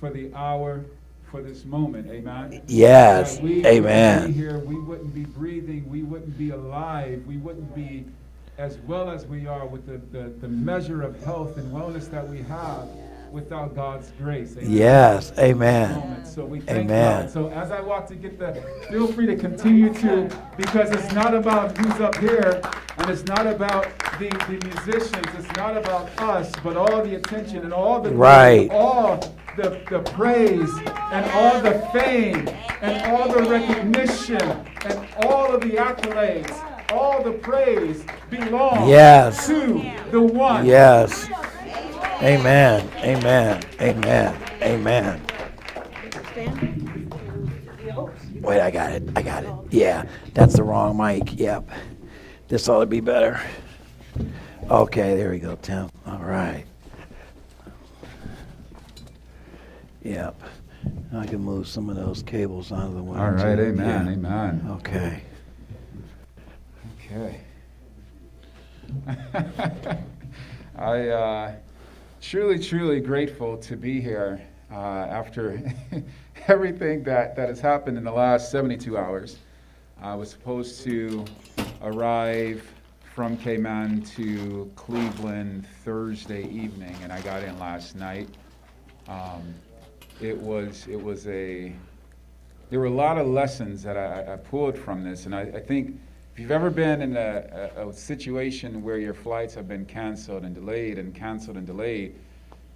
for the hour, for this moment. Amen. Yes. We Amen. wouldn't be here, we wouldn't be breathing, we wouldn't be alive, we wouldn't be as well as we are with the, the, the measure of health and wellness that we have without God's grace. Amen. Yes. Amen. So we thank Amen. God. So as I walk to get the, feel free to continue to, because it's not about who's up here, and it's not about the, the musicians, it's not about us, but all the attention and all the Right. all the, the praise and all the fame and all the recognition and all of the accolades, all the praise belongs Yes. to the one. Yes. Amen. Amen. Amen. Amen. Wait, I got it. I got it. Yeah, that's the wrong mic. Yep. This ought to be better. Okay, there we go, Tim. All right. Yep. I can move some of those cables out of the way. All right, too. amen, Yeah. amen. Okay. Okay. I uh, truly, truly grateful to be here uh, after everything that, that has happened in the last 72 hours. I was supposed to arrive from Cayman to Cleveland Thursday evening, and I got in last night. Um, it was it was a there were a lot of lessons that I, I pulled from this, and I, I think if you've ever been in a, a, a situation where your flights have been canceled and delayed and canceled and delayed,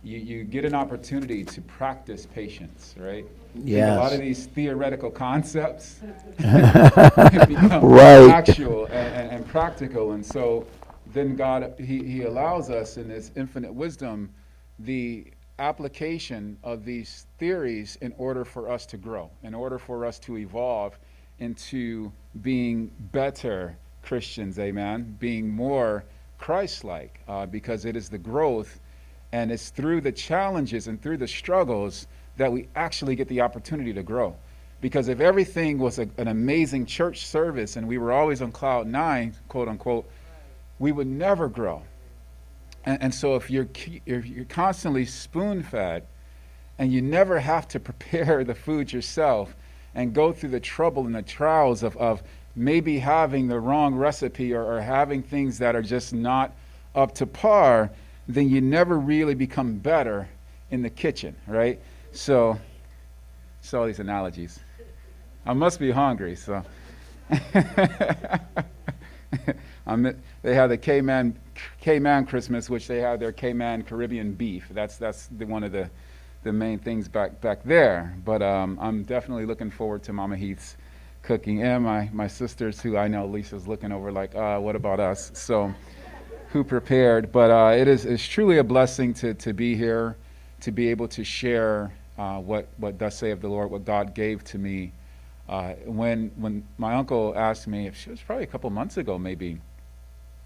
you, you get an opportunity to practice patience, right? I think A lot of these theoretical concepts become Right. actual and, and, and practical, and so then God he, he allows us in His infinite wisdom the application of these theories in order for us to grow, in order for us to evolve into being better Christians, amen, being more Christ like, uh, because it is the growth and it's through the challenges and through the struggles that we actually get the opportunity to grow. Because if everything was a, an amazing church service and we were always on cloud nine, quote unquote, we would never grow. And, and so if you're, if you're constantly spoon fed and you never have to prepare the food yourself and go through the trouble and the trials of, of maybe having the wrong recipe or, or having things that are just not up to par, then you never really become better in the kitchen, right? So, so all these analogies. I must be hungry, so. They have the Cayman, Cayman Christmas, which they have their Cayman Caribbean beef. That's, that's the, one of the, the main things back, back there. But um, I'm definitely looking forward to Mama Heath's cooking and my, my sisters, who I know Lisa's looking over like, uh, what about us? So, who prepared? But uh, it is it's truly a blessing to, to be here, to be able to share uh, what, what thus of the Lord, what God gave to me. Uh, when, when my uncle asked me, it was probably a couple months ago maybe,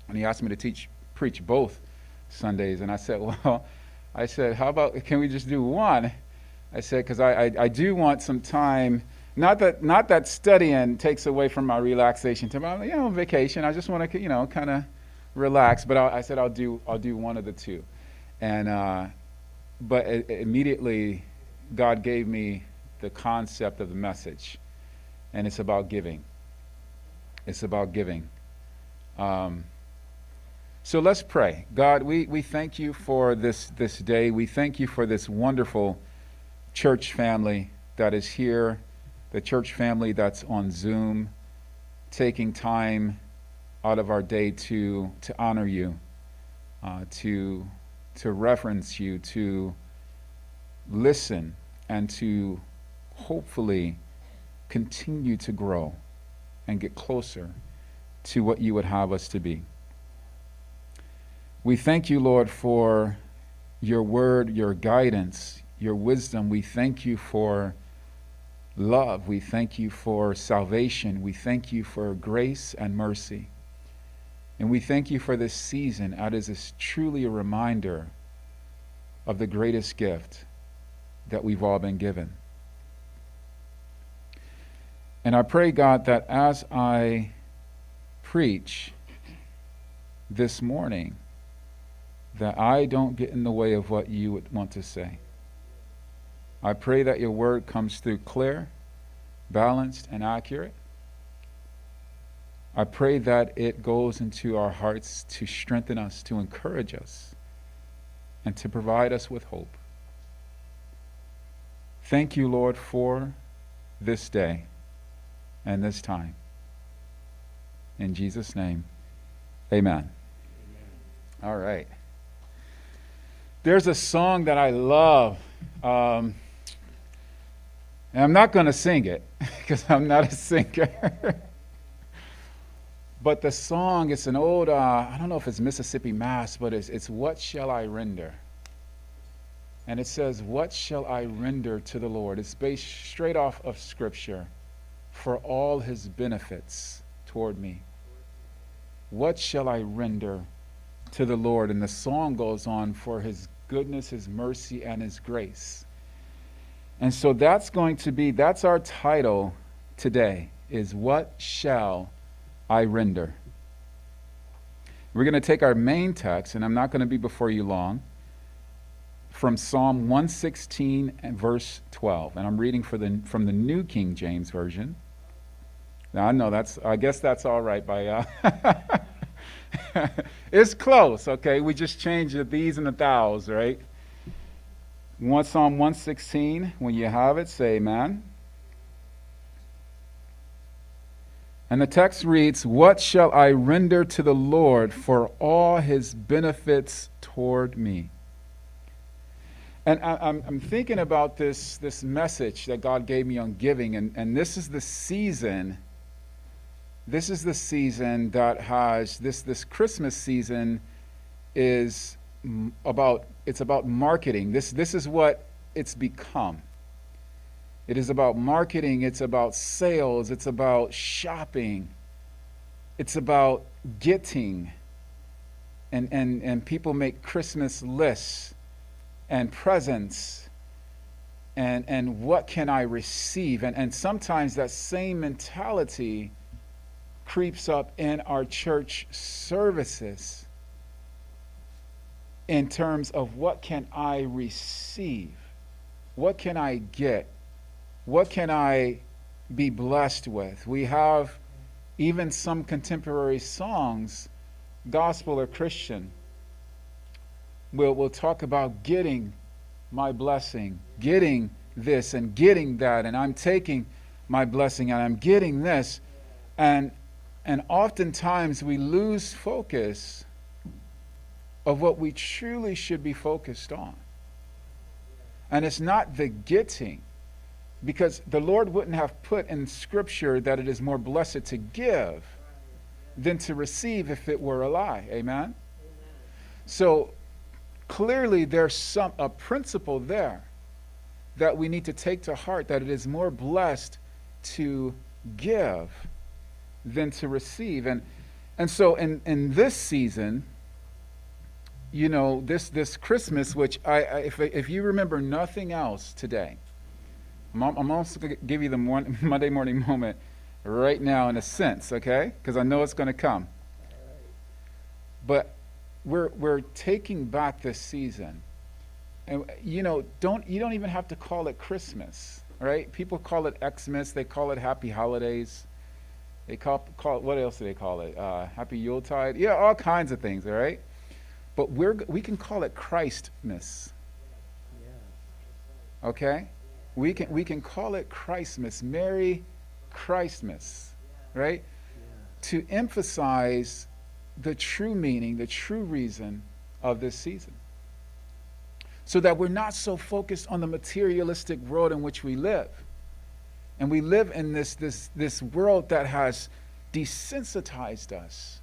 and he asked me to teach, preach both Sundays. And I said, well, I said, how about, can we just do one? I said, because I, I, I do want some time, not that, not that studying takes away from my relaxation time, I'm, you know, vacation. I just want to, you know, kind of relax. But I, I said, I'll do, I'll do one of the two. And, uh, but i- immediately God gave me the concept of the message. And it's about giving. It's about giving. Um, so let's pray. God, we, we thank you for this, this day. We thank you for this wonderful church family that is here, the church family that's on Zoom, taking time out of our day to, to honor you, uh, to, to reference you, to listen, and to hopefully continue to grow and get closer to what you would have us to be. We thank you, Lord, for your word, your guidance, your wisdom. We thank you for love. We thank you for salvation. We thank you for grace and mercy. And we thank you for this season. as It is truly a reminder of the greatest gift that we've all been given. And I pray, God, that as I preach this morning, that I don't get in the way of what you would want to say. I pray that your word comes through clear, balanced, and accurate. I pray that it goes into our hearts to strengthen us, to encourage us, and to provide us with hope. Thank you, Lord, for this day and this time. In Jesus' name, amen. All right. There's a song that I love. Um, and I'm not going to sing it because I'm not a singer. but the song, it's an old, uh, I don't know if it's Mississippi Mass, but it's, it's What Shall I Render? And it says, What shall I render to the Lord? It's based straight off of Scripture for all his benefits toward me. What shall I render to the Lord? And the song goes on for his goodness, his mercy, and his grace. And so that's going to be, that's our title today, is What Shall I Render? We're going to take our main text, and I'm not going to be before you long, from Psalm 116 and verse 12. And I'm reading for the, from the New King James Version. Now, I know that's, I guess that's all right by, uh, it's close, okay? We just changed the these and the thous, right? Want Psalm 116? When you have it, say amen. And the text reads, What shall I render to the Lord for all his benefits toward me? And I, am thinking about this, this message that God gave me on giving, and, and this is the season this is the season that has this this Christmas season is about it's about marketing. This this is what it's become. It is about marketing, it's about sales, it's about shopping. It's about getting. And and and people make Christmas lists and presents and and what can I receive? And and sometimes that same mentality creeps up in our church services in terms of what can I receive? What can I get? What can I be blessed with? We have even some contemporary songs, gospel or Christian, will will talk about getting my blessing, getting this and getting that, and I'm taking my blessing and I'm getting this. And and oftentimes we lose focus of what we truly should be focused on. And it's not the getting, because the Lord wouldn't have put in Scripture that it is more blessed to give than to receive if it were a lie. Amen? So clearly there's some a principle there that we need to take to heart that it is more blessed to give than to receive. And, and so in, in this season, you know, this, this Christmas, which I, I if, if you remember nothing else today, I'm, I'm also going to give you the morning, Monday morning moment right now in a sense, okay? Because I know it's going to come. But we're, we're taking back this season. And, you know, don't, you don't even have to call it Christmas, right? People call it Xmas, they call it Happy Holidays. They call, call what else do they call it? Uh, Happy Yuletide? Yeah, all kinds of things, all right? But we're, we can call it Christmas. Okay? We can, we can call it Christmas, Merry Christmas, right? To emphasize the true meaning, the true reason of this season. So that we're not so focused on the materialistic world in which we live and we live in this, this, this world that has desensitized us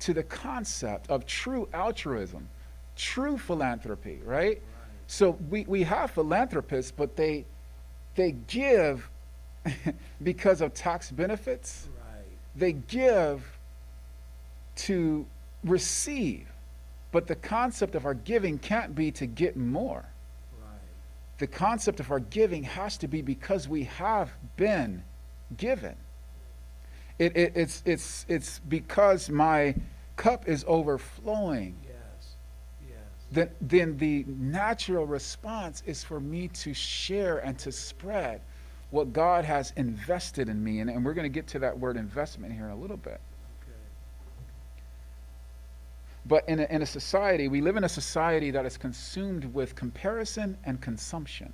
to the concept of true altruism, true philanthropy, right? right. So we, we have philanthropists, but they, they give because of tax benefits. Right. They give to receive. But the concept of our giving can't be to get more the concept of our giving has to be because we have been given. It, it, it's, it's, it's because my cup is overflowing. Yes. Yes. then, then the natural response is for me to share and to spread what God has invested in me. And, and we're going to get to that word investment here in a little bit. But in a, in a society, we live in a society that is consumed with comparison and consumption.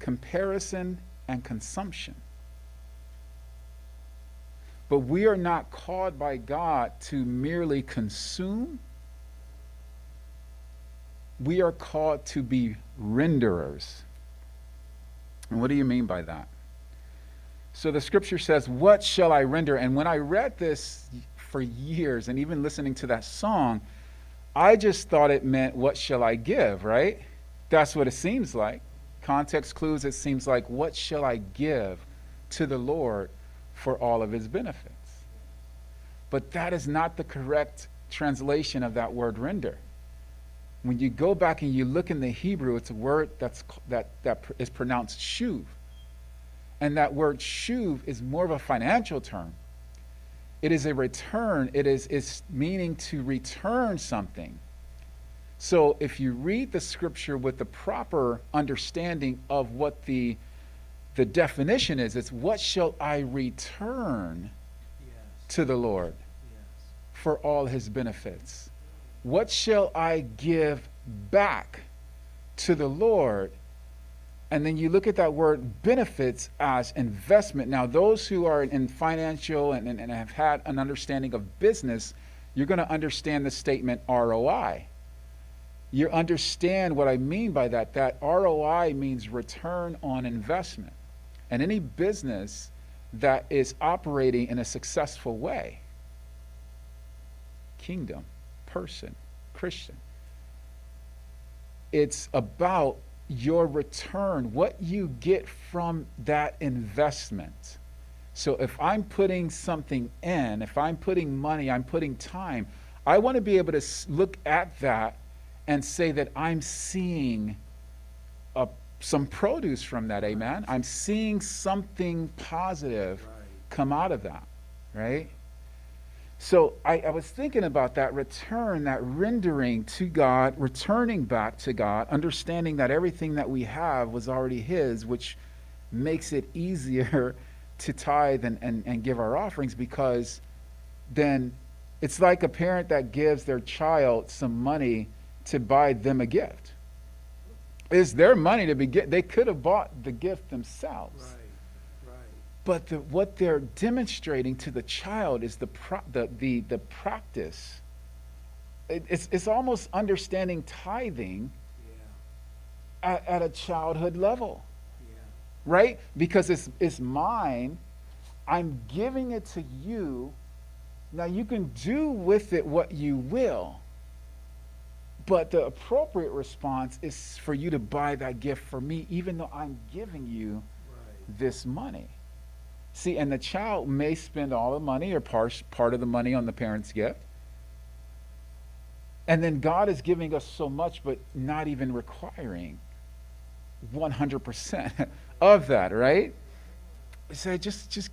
Comparison and consumption. But we are not called by God to merely consume. We are called to be renderers. And what do you mean by that? So the scripture says, What shall I render? And when I read this for years and even listening to that song, I just thought it meant, What shall I give, right? That's what it seems like. Context clues, it seems like, What shall I give to the Lord for all of his benefits? But that is not the correct translation of that word render. When you go back and you look in the Hebrew, it's a word that's, that, that is pronounced shuv. And that word shuv is more of a financial term. It is a return, it is it's meaning to return something. So if you read the scripture with the proper understanding of what the, the definition is, it's what shall I return yes. to the Lord yes. for all his benefits? What shall I give back to the Lord and then you look at that word benefits as investment. Now, those who are in financial and, and, and have had an understanding of business, you're going to understand the statement ROI. You understand what I mean by that. That ROI means return on investment. And any business that is operating in a successful way, kingdom, person, Christian, it's about your return, what you get from that investment. So if I'm putting something in, if I'm putting money, I'm putting time, I want to be able to look at that and say that I'm seeing a, some produce from that, amen? I'm seeing something positive come out of that, right? So I, I, was thinking about that return, that rendering to God, returning back to God, understanding that everything that we have was already His, which makes it easier to tithe and, and, and give our offerings because then it's like a parent that gives their child some money to buy them a gift. It's their money to be they could have bought the gift themselves. Right. But the, what they're demonstrating to the child is the, pro, the, the, the practice. It, it's, it's almost understanding tithing yeah. at, at a childhood level. Yeah. Right? Because it's, it's mine. I'm giving it to you. Now you can do with it what you will. But the appropriate response is for you to buy that gift for me, even though I'm giving you right. this money. See, and the child may spend all the money or part, part of the money on the parent's gift. And then God is giving us so much, but not even requiring 100% of that, right? So just, just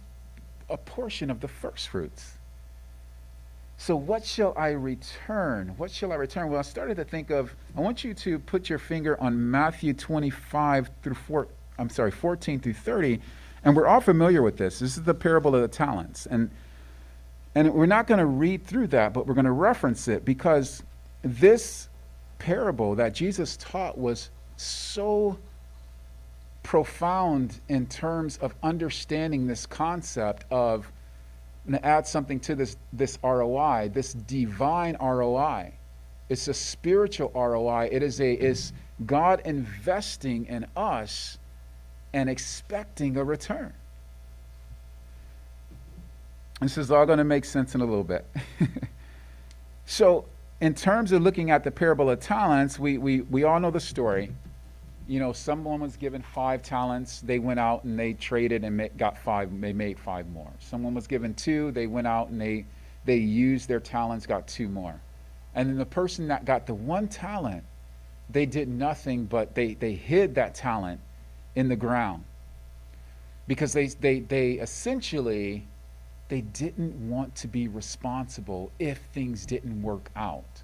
a portion of the first fruits. So, what shall I return? What shall I return? Well, I started to think of, I want you to put your finger on Matthew 25 through 4, I'm sorry, 14 through 30 and we're all familiar with this. This is the parable of the talents. And, and we're not going to read through that, but we're going to reference it because this parable that Jesus taught was so profound in terms of understanding this concept of and add something to this this ROI, this divine ROI. It's a spiritual ROI. It is a is God investing in us and expecting a return. This is all going to make sense in a little bit. so, in terms of looking at the parable of talents, we, we, we all know the story. You know, someone was given five talents. They went out and they traded and got five. They made five more. Someone was given two. They went out and they, they used their talents, got two more. And then the person that got the one talent, they did nothing but they, they hid that talent in the ground because they, they, they essentially they didn't want to be responsible if things didn't work out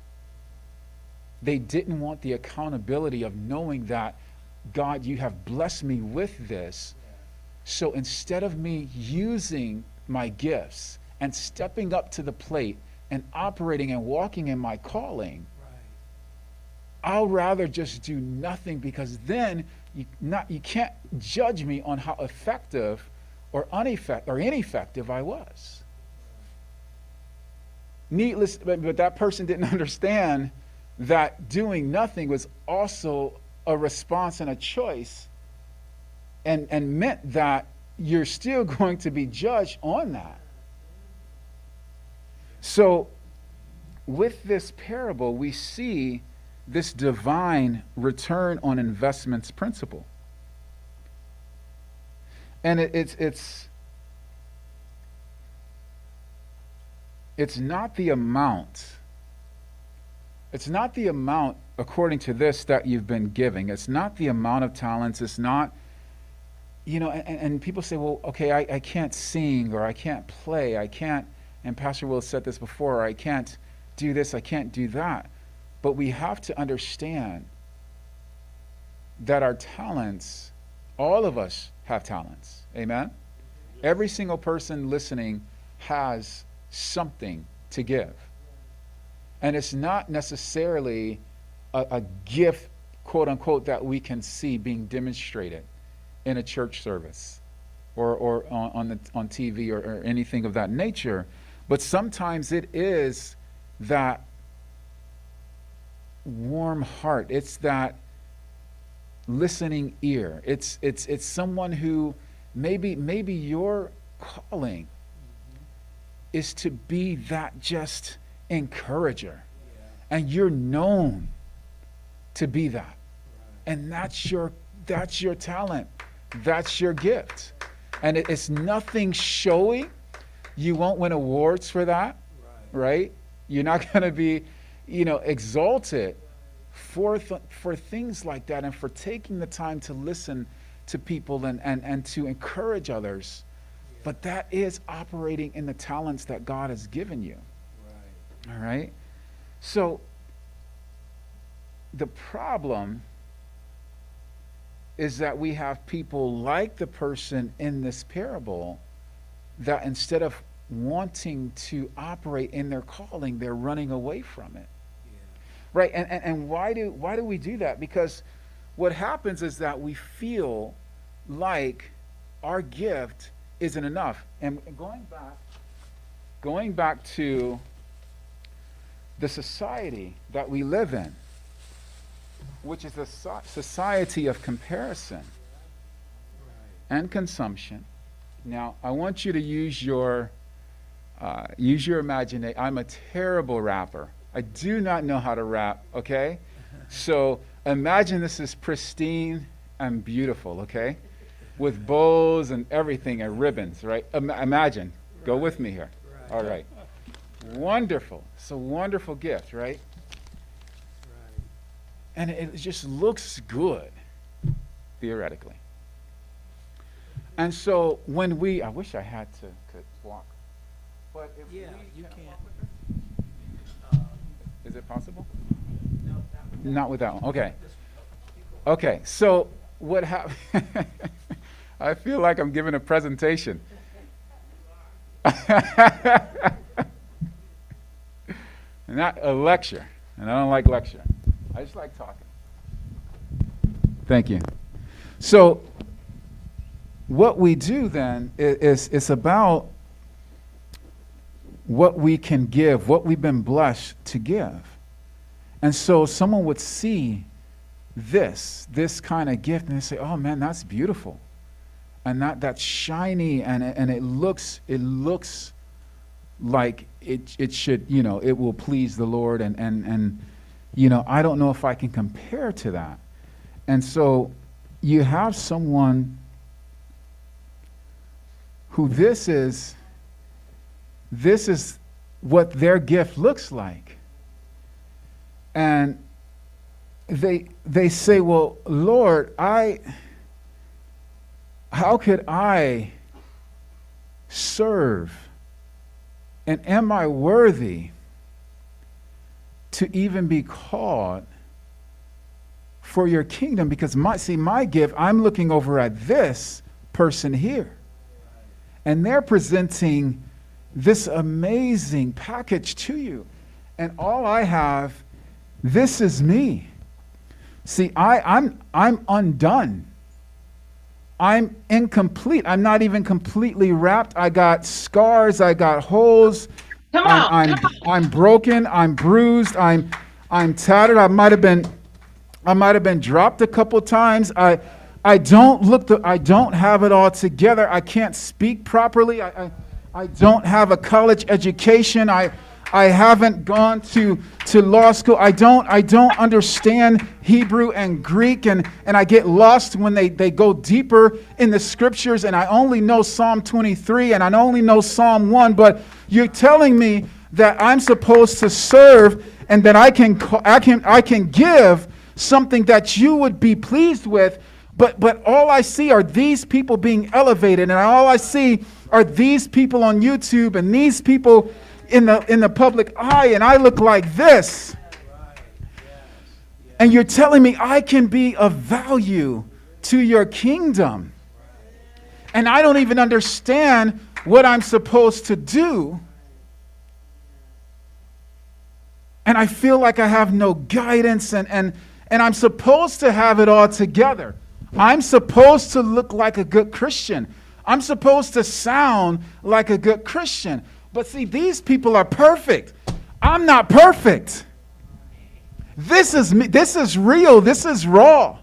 they didn't want the accountability of knowing that, God, you have blessed me with this. So instead of me using my gifts and stepping up to the plate and operating and walking in my calling, I'll rather just do nothing because then you, not, you can't judge me on how effective or, uneffect, or ineffective I was. Needless, but, but that person didn't understand that doing nothing was also a response and a choice and, and meant that you're still going to be judged on that. So, with this parable, we see this divine return on investments principle. And it, it's, it's, it's not the amount. It's not the amount, according to this, that you've been giving. It's not the amount of talents. It's not, you know, and, and people say, well, okay, I, I can't sing or I can't play. I can't, and Pastor Will said this before, I can't do this, I can't do that. But we have to understand that our talents, all of us have talents. Amen? Every single person listening has something to give. And it's not necessarily a, a, gift, quote unquote, that we can see being demonstrated in a church service or, or on, on, the, on TV or, or anything of that nature. But sometimes it is that warm heart. It's that listening ear. It's it's it's someone who maybe maybe your calling is to be that just encourager. And you're known to be that. And that's your that's your talent. That's your gift. And it, it's nothing showy. You won't win awards for that. Right? right? You're not going to be you know, exalted for, th- for things like that and for taking the time to listen to people and, and, and to encourage others. But that is operating in the talents that God has given you. Right. All right? So the problem is that we have people like the person in this parable that instead of wanting to operate in their calling, they're running away from it. Right? And, and, and why, do, why do we do that? Because what happens is that we feel like our gift isn't enough. And going back, going back to the society that we live in, which is a society of comparison and consumption. Now, I want you to use your uh, use your imagination. I'm a terrible rapper. I do not know how to rap, okay? So imagine this is pristine and beautiful, okay? With bows and everything and ribbons, right? Im- imagine. Right. Go with me here. Right. All right. Wonderful. It's a wonderful gift, right? right? And it just looks good, theoretically. And so when we, I wish I had to could walk, but if yeah, you can. Is it possible? Not with that one. Okay. Okay. So what happened? I feel like I'm giving a presentation. Not a lecture. And I don't like lecture. I just like talking. Thank you. So what we do then is, is, about what we can give, what we've been blessed to give. And so someone would see this, this kind of gift, and they say, oh man, that's beautiful. And that, that's shiny and, and it looks, it looks like it, it should, you know, it will please the Lord. And, and, and, you know, I don't know if I can compare to that. And so you have someone who this is this is what their gift looks like. And they, they say, Well, Lord, I, how could I serve? And am I worthy to even be called for your kingdom because my see my gift i'm looking over at this person here and they're presenting this amazing package to you and all i have this is me see I, i'm i'm undone i'm incomplete i'm not even completely wrapped i got scars i got holes Come on, I'm, I'm, come I'm broken. I'm bruised. I'm, I'm tattered. I might have been, I might have been dropped a couple times. I, I don't look. The, I don't have it all together. I can't speak properly. I, I, I don't have a college education. I, I haven't gone to, to law school. I don't, I don't understand Hebrew and Greek, and, and I get lost when they, they go deeper in the scriptures, and I only know Psalm 23 and I only know Psalm 1, but you're telling me that I'm supposed to serve and that I can, I can, I can give something that you would be pleased with, but, but all I see are these people being elevated, and all I see are these people on YouTube and these people in the, in the public eye, and I look like this. And you're telling me I can be of value to your kingdom. And I don't even understand what I'm supposed to do. And I feel like I have no guidance, and, and, and I'm supposed to have it all together. I'm supposed to look like a good Christian. I'm supposed to sound like a good Christian. But see, these people are perfect. I'm not perfect. This is me. This is real. This is raw.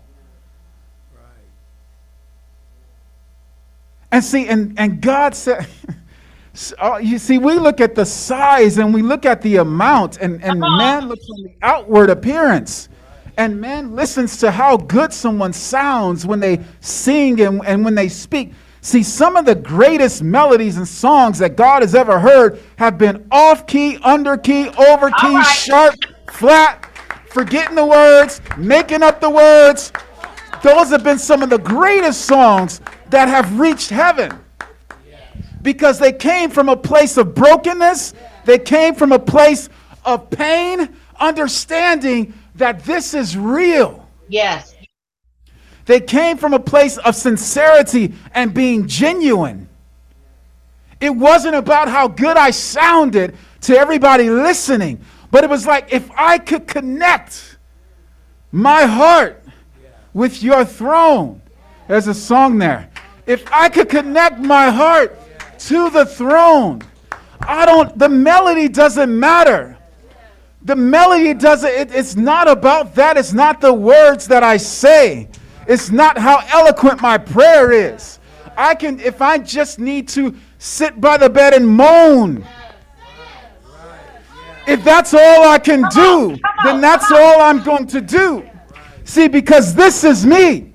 And see, and, and God said, so, uh, you see, we look at the size and we look at the amount, and, and man looks on the outward appearance. And man listens to how good someone sounds when they sing and, and when they speak. See, some of the greatest melodies and songs that God has ever heard have been off key, under key, over key, right. sharp, flat, forgetting the words, making up the words. Those have been some of the greatest songs that have reached heaven because they came from a place of brokenness, they came from a place of pain, understanding that this is real. Yes. They came from a place of sincerity and being genuine. It wasn't about how good I sounded to everybody listening, but it was like if I could connect my heart with your throne. There's a song there. If I could connect my heart to the throne, I don't, the melody doesn't matter. The melody doesn't, it, it's not about that. It's not the words that I say. It's not how eloquent my prayer is. I can, if I just need to sit by the bed and moan, if that's all I can do, then that's all I'm going to do. See, because this is me.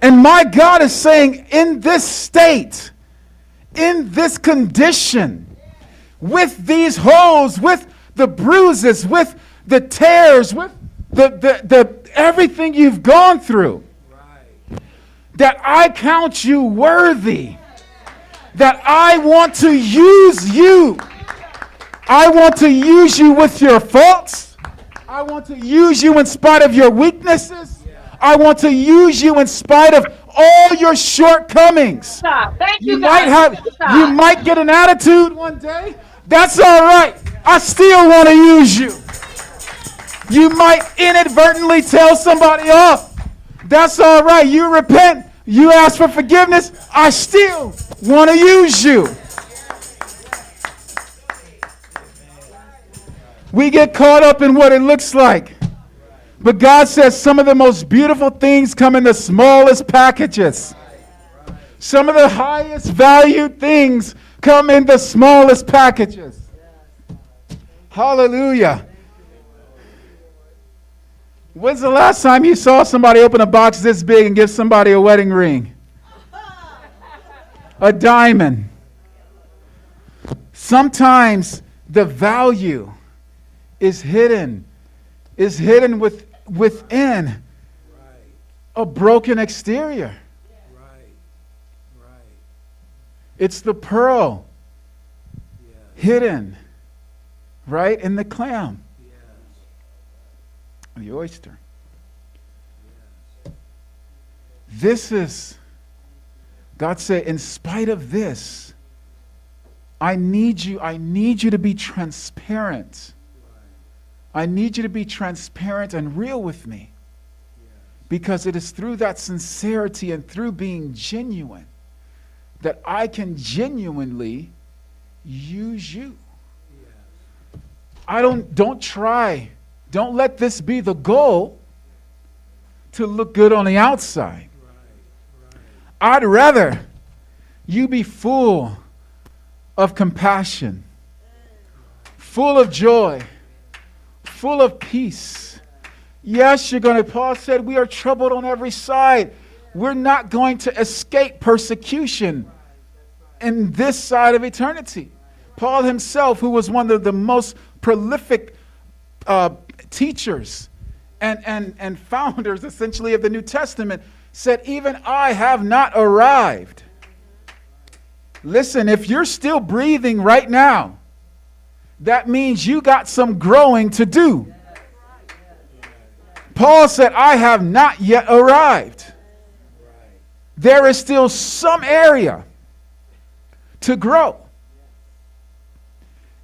And my God is saying, in this state, in this condition, with these holes, with the bruises, with the tears, with the, the, the everything you've gone through, that I count you worthy, that I want to use you. I want to use you with your faults. I want to use you in spite of your weaknesses. I want to use you in spite of all your shortcomings. Stop. Thank you, You God. might have Stop. you might get an attitude one day. That's all right. I still want to use you. You might inadvertently tell somebody off. That's all right. You repent. You ask for forgiveness. I still want to use you. We get caught up in what it looks like. But God says some of the most beautiful things come in the smallest packages. Some of the highest valued things come in the smallest packages. Hallelujah. When's the last time you saw somebody open a box this big and give somebody a wedding ring? A diamond. Sometimes the value is hidden, is hidden with, within a broken exterior. It's the pearl hidden right in the clam, the oyster. this is, God said, in spite of this, I need you, I need you to be transparent. I need you to be transparent and real with me. Because it is through that sincerity and through being genuine that I can genuinely use you. I don't don't try. Don't let this be the goal to look good on the outside. I'd rather you be full of compassion, full of joy, full of peace. Yes, you're going to, Paul said, we are troubled on every side. We're not going to escape persecution in this side of eternity. Paul himself, who was one of the most prolific uh, teachers and, and, and founders, essentially, of the New Testament, said, Even I have not arrived. Listen, if you're still breathing right now, that means you got some growing to do. Paul said, I have not yet arrived. There is still some area to grow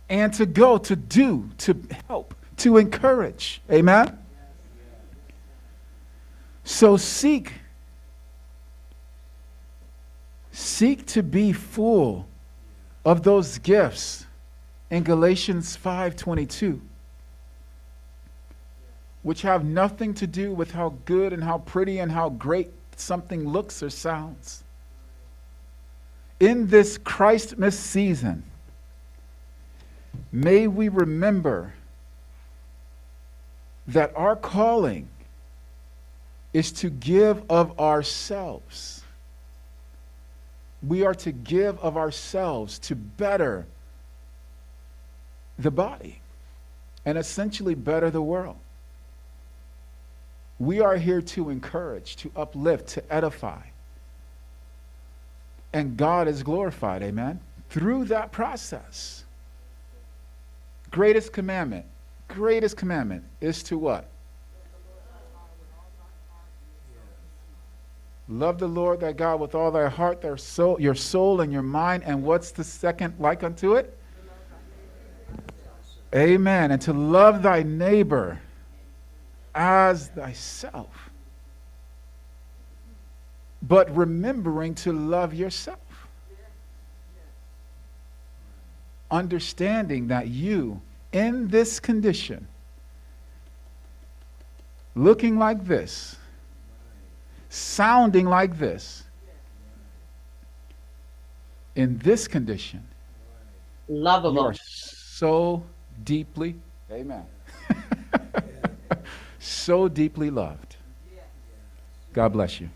and to go, to do, to help, to encourage. Amen? So seek seek to be full of those gifts in Galatians 5:22 which have nothing to do with how good and how pretty and how great something looks or sounds. In this Christmas season, may we remember that our calling is to give of ourselves. We are to give of ourselves to better the body and essentially better the world. We are here to encourage, to uplift, to edify. And God is glorified, amen, through that process. Greatest commandment, greatest commandment is to what? Love the Lord thy God with all thy heart, thy soul, your soul, and your mind. And what's the second like unto it? Amen. And to love thy neighbor as thyself. But remembering to love yourself. Understanding that you, in this condition, looking like this, sounding like this, in this condition, Lovable. so deeply, amen, so deeply loved. God bless you.